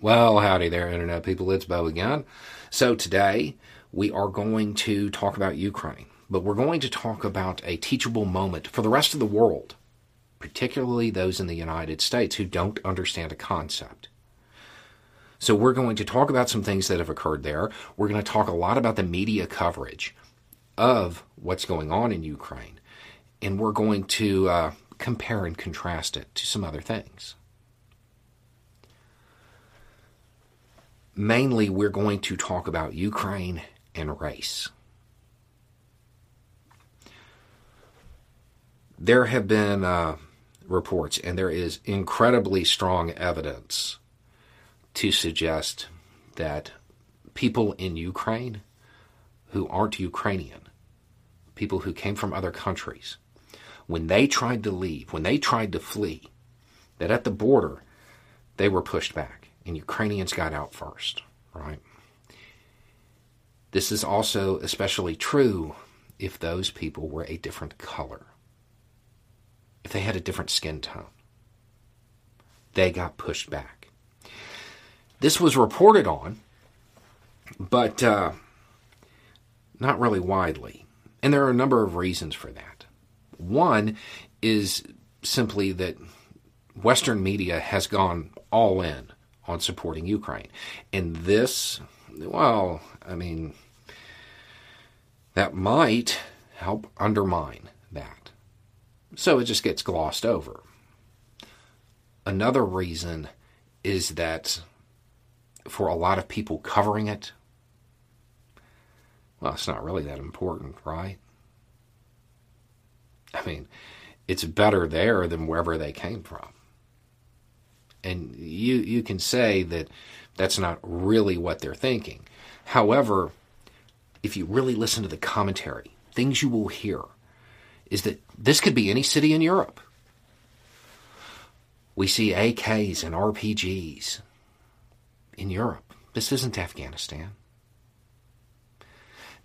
Well, howdy there, Internet people. It's Beau again. So, today we are going to talk about Ukraine, but we're going to talk about a teachable moment for the rest of the world, particularly those in the United States who don't understand a concept. So, we're going to talk about some things that have occurred there. We're going to talk a lot about the media coverage of what's going on in Ukraine, and we're going to uh, compare and contrast it to some other things. Mainly we're going to talk about Ukraine and race. There have been uh, reports, and there is incredibly strong evidence to suggest that people in Ukraine who aren't Ukrainian, people who came from other countries, when they tried to leave, when they tried to flee, that at the border they were pushed back and Ukrainians got out first, right? This is also especially true if those people were a different color, if they had a different skin tone. They got pushed back. This was reported on, but uh, not really widely. And there are a number of reasons for that. One is simply that Western media has gone all in on supporting Ukraine. And this, well, I mean, that might help undermine that. So it just gets glossed over. Another reason is that for a lot of people covering it, well, it's not really that important, right? I mean, it's better there than wherever they came from and you you can say that that's not really what they're thinking. However, if you really listen to the commentary, things you will hear is that this could be any city in Europe. We see AKs and RPGs in Europe. This isn't Afghanistan.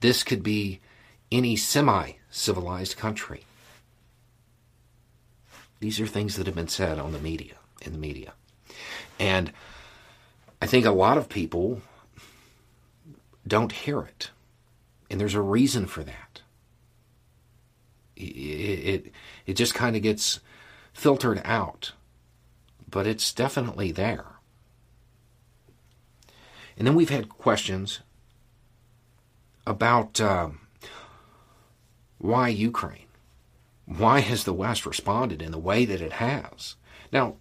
This could be any semi civilized country. These are things that have been said on the media, in the media. And I think a lot of people don't hear it. And there's a reason for that. It, it, it just kind of gets filtered out, but it's definitely there. And then we've had questions about uh, why Ukraine? Why has the West responded in the way that it has? Now,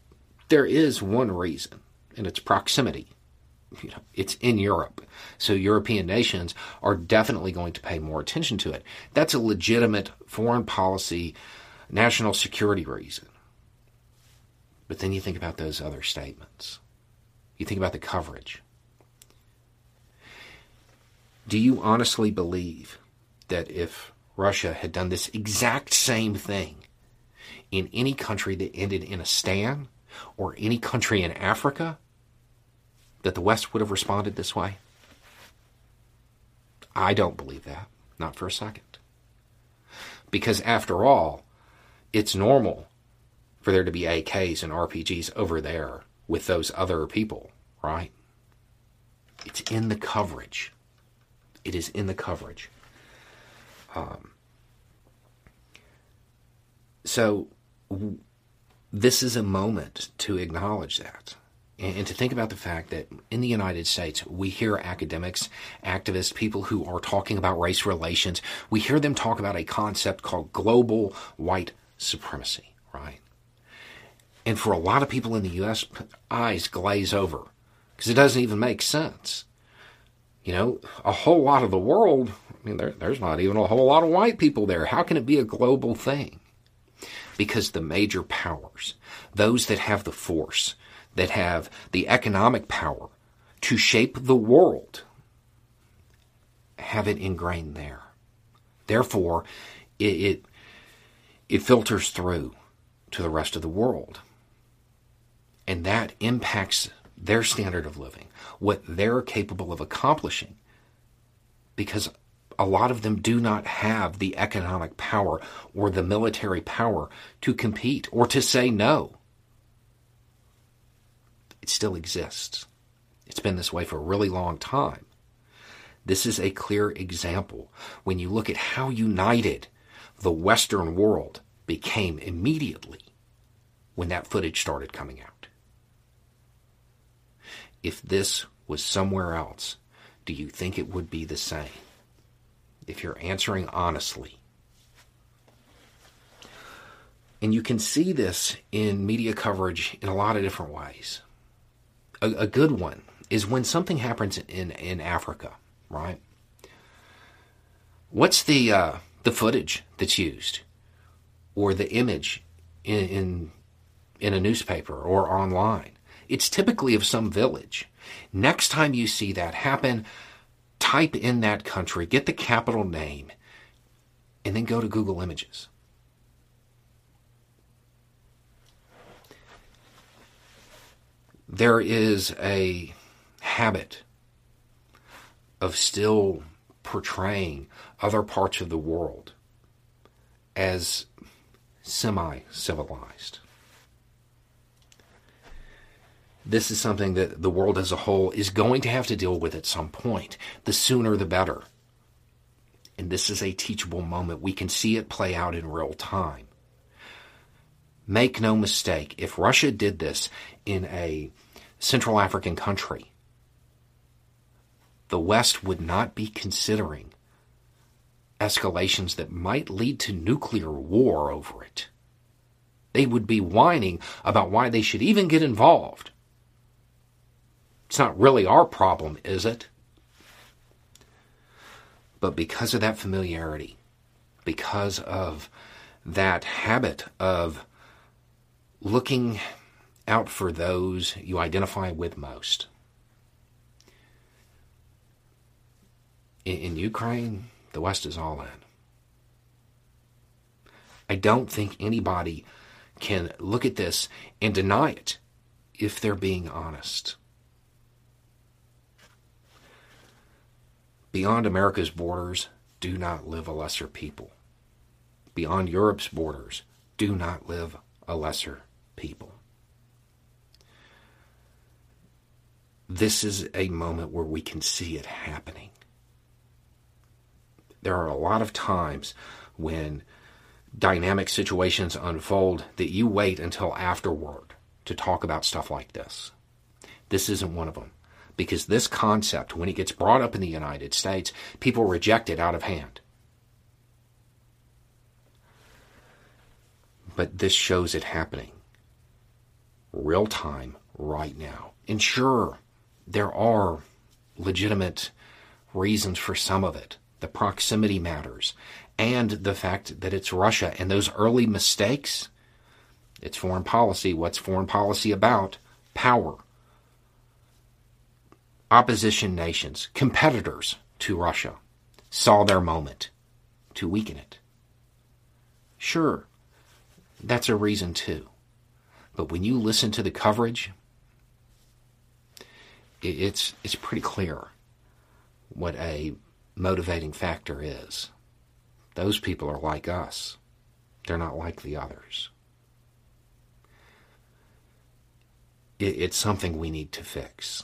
there is one reason, and it's proximity. You know, it's in Europe. So European nations are definitely going to pay more attention to it. That's a legitimate foreign policy, national security reason. But then you think about those other statements. You think about the coverage. Do you honestly believe that if Russia had done this exact same thing in any country that ended in a stand, or any country in Africa that the West would have responded this way? I don't believe that, not for a second. Because after all, it's normal for there to be AKs and RPGs over there with those other people, right? It's in the coverage. It is in the coverage. Um, so this is a moment to acknowledge that and, to think about the fact that in the United States, we hear academics, activists, people who are talking about race relations, we hear them talk about a concept called global white supremacy, right? And for a lot of people in the U.S., eyes glaze over because it doesn't even make sense. You know, a whole lot of the world, I mean, there, there's not even a whole lot of white people there. How can it be a global thing? Because the major powers, those that have the force, that have the economic power to shape the world, have it ingrained there. Therefore, it, it, it filters through to the rest of the world. And that impacts their standard of living, what they're capable of accomplishing. Because a lot of them do not have the economic power or the military power to compete or to say no. It still exists. It's been this way for a really long time. This is a clear example when you look at how united the Western world became immediately when that footage started coming out. If this was somewhere else, do you think it would be the same? If you're answering honestly. And you can see this in media coverage in a lot of different ways. A, a good one is when something happens in, in Africa right? What's the uh, the footage that's used, or the image in, in in a newspaper or online? It's typically of some village. Next time you see that happen, type in that country, get the capital name, and then go to Google Images. There is a habit of still portraying other parts of the world as semi civilized. This is something that the world as a whole is going to have to deal with at some point. The sooner the better. And this is a teachable moment. We can see it play out in real time. Make no mistake, if Russia did this in a Central African country, the West would not be considering escalations that might lead to nuclear war over it. They would be whining about why they should even get involved. It's not really our problem, is it? But because of that familiarity, because of that habit of looking out for those you identify with most, in, in Ukraine, the West is all in. I don't think anybody can look at this and deny it if they're being honest. Beyond America's borders do not live a lesser people. Beyond Europe's borders do not live a lesser people. This is a moment where we can see it happening there are a lot of times when dynamic situations unfold that you wait until afterward to talk about stuff like this. This isn't one of them. Because this concept, when it gets brought up in the United States, people reject it out of hand. But this shows it happening real time right now. And sure, there are legitimate reasons for some of it the proximity matters, and the fact that it's Russia and those early mistakes. It's foreign policy. What's foreign policy about? Power. Opposition nations, competitors to Russia, saw their moment to weaken it. Sure, that's a reason too. But when you listen to the coverage, it's it's pretty clear what a motivating factor is. Those people are like us. They're not like the others. it's something we need to fix.